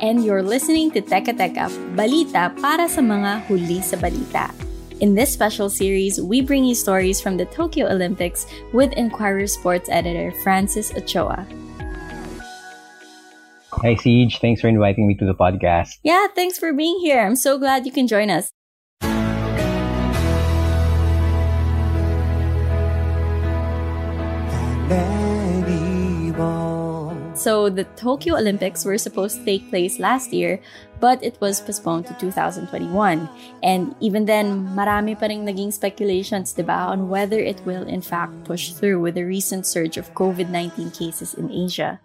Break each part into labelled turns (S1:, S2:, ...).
S1: And you're listening to Teka Teka, balita para sa mga huli sa balita. In this special series, we bring you stories from the Tokyo Olympics with Inquirer sports editor Francis Ochoa.
S2: Hi, Siege. Thanks for inviting me to the podcast.
S1: Yeah, thanks for being here. I'm so glad you can join us. So the Tokyo Olympics were supposed to take place last year, but it was postponed to 2021. And even then, marami pa rin naging speculations, diba, on whether it will in fact push through with the recent surge of COVID-19 cases in Asia.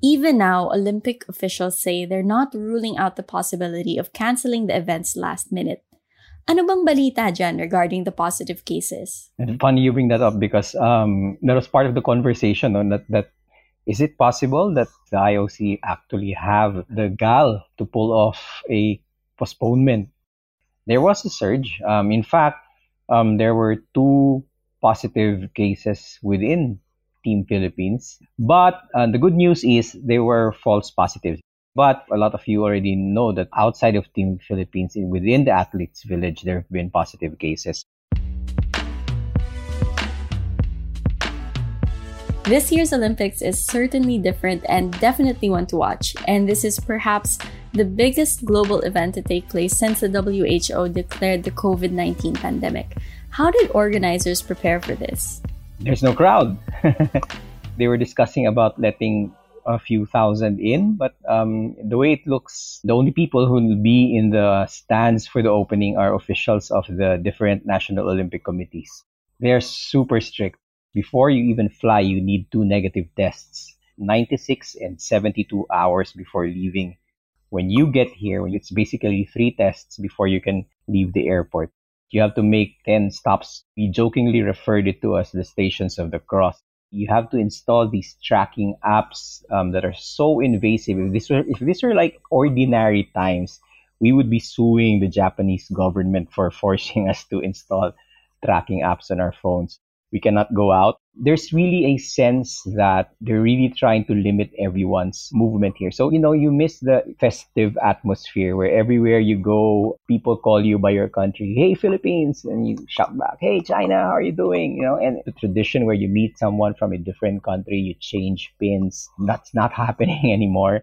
S1: Even now, Olympic officials say they're not ruling out the possibility of canceling the events last minute. Ano bang balita dyan regarding the positive cases?
S2: And funny you bring that up because um, that was part of the conversation no, that, that is it possible that the IOC actually have the gall to pull off a postponement? There was a surge. Um, in fact, um, there were two positive cases within Team Philippines. But uh, the good news is they were false positives. But a lot of you already know that outside of Team Philippines, within the athletes' village, there have been positive cases.
S1: This year's Olympics is certainly different and definitely one to watch, and this is perhaps the biggest global event to take place since the WHO declared the COVID 19 pandemic. How did organizers prepare for this?
S2: There's no crowd. they were discussing about letting a few thousand in, but um, the way it looks, the only people who will be in the stands for the opening are officials of the different national Olympic committees. They're super strict before you even fly, you need two negative tests 96 and 72 hours before leaving. When you get here, it's basically three tests before you can leave the airport. You have to make 10 stops. We jokingly referred it to as the stations of the cross. You have to install these tracking apps um, that are so invasive. If this were if this were like ordinary times, we would be suing the Japanese government for forcing us to install tracking apps on our phones we cannot go out. There's really a sense that they're really trying to limit everyone's movement here. So, you know, you miss the festive atmosphere where everywhere you go, people call you by your country, hey, Philippines, and you shout back, hey, China, how are you doing? You know, and the tradition where you meet someone from a different country, you change pins, that's not happening anymore.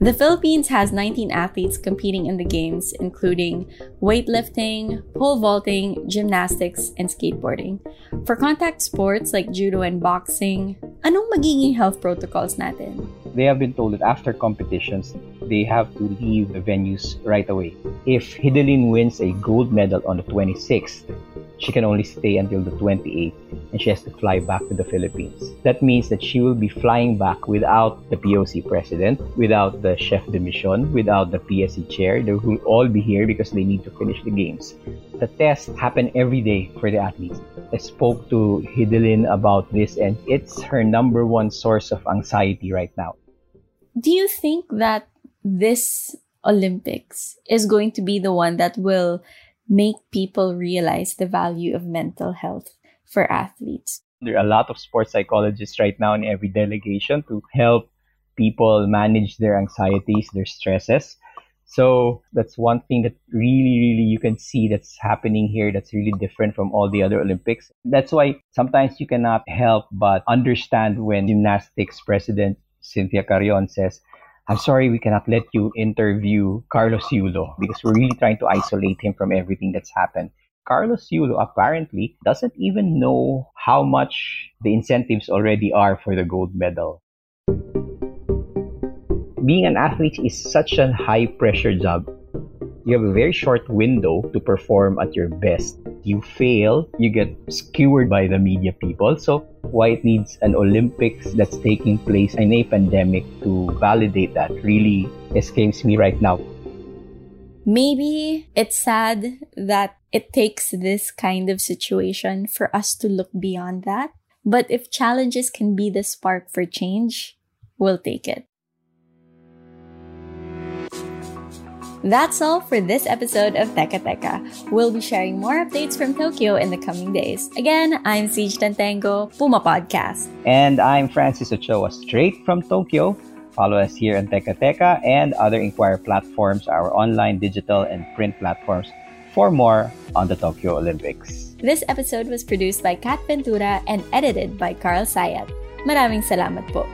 S1: The Philippines has 19 athletes competing in the games, including weightlifting, pole vaulting, gymnastics, and skateboarding. For contact sports like judo and boxing, anong magiging health protocols natin?
S2: They have been told that after competitions, they have to leave the venues right away. If Hidilyn wins a gold medal on the 26th, she can only stay until the 28th and she has to fly back to the Philippines. That means that she will be flying back without the POC president, without the chef de mission, without the PSC chair. They will all be here because they need to finish the games. The tests happen every day for the athletes. I spoke to Hidilyn about this and it's her number one source of anxiety right now.
S1: Do you think that this Olympics is going to be the one that will make people realize the value of mental health for athletes.
S2: There are a lot of sports psychologists right now in every delegation to help people manage their anxieties, their stresses. So that's one thing that really, really you can see that's happening here that's really different from all the other Olympics. That's why sometimes you cannot help but understand when gymnastics president Cynthia Carrion says, I'm sorry we cannot let you interview Carlos Yulo because we're really trying to isolate him from everything that's happened. Carlos Yulo apparently doesn't even know how much the incentives already are for the gold medal. Being an athlete is such a high pressure job. You have a very short window to perform at your best. you fail, you get skewered by the media people. So why it needs an Olympics that's taking place in a pandemic to validate that really escapes me right now.
S1: Maybe it's sad that it takes this kind of situation for us to look beyond that. But if challenges can be the spark for change, we'll take it. That's all for this episode of Teka Teka. We'll be sharing more updates from Tokyo in the coming days. Again, I'm Siege Tantengo, Puma Podcast.
S2: And I'm Francis Ochoa, straight from Tokyo. Follow us here on Teka Teka and other Inquirer platforms, our online, digital, and print platforms for more on the Tokyo Olympics.
S1: This episode was produced by Kat Ventura and edited by Carl Sayat. Maraming salamat po.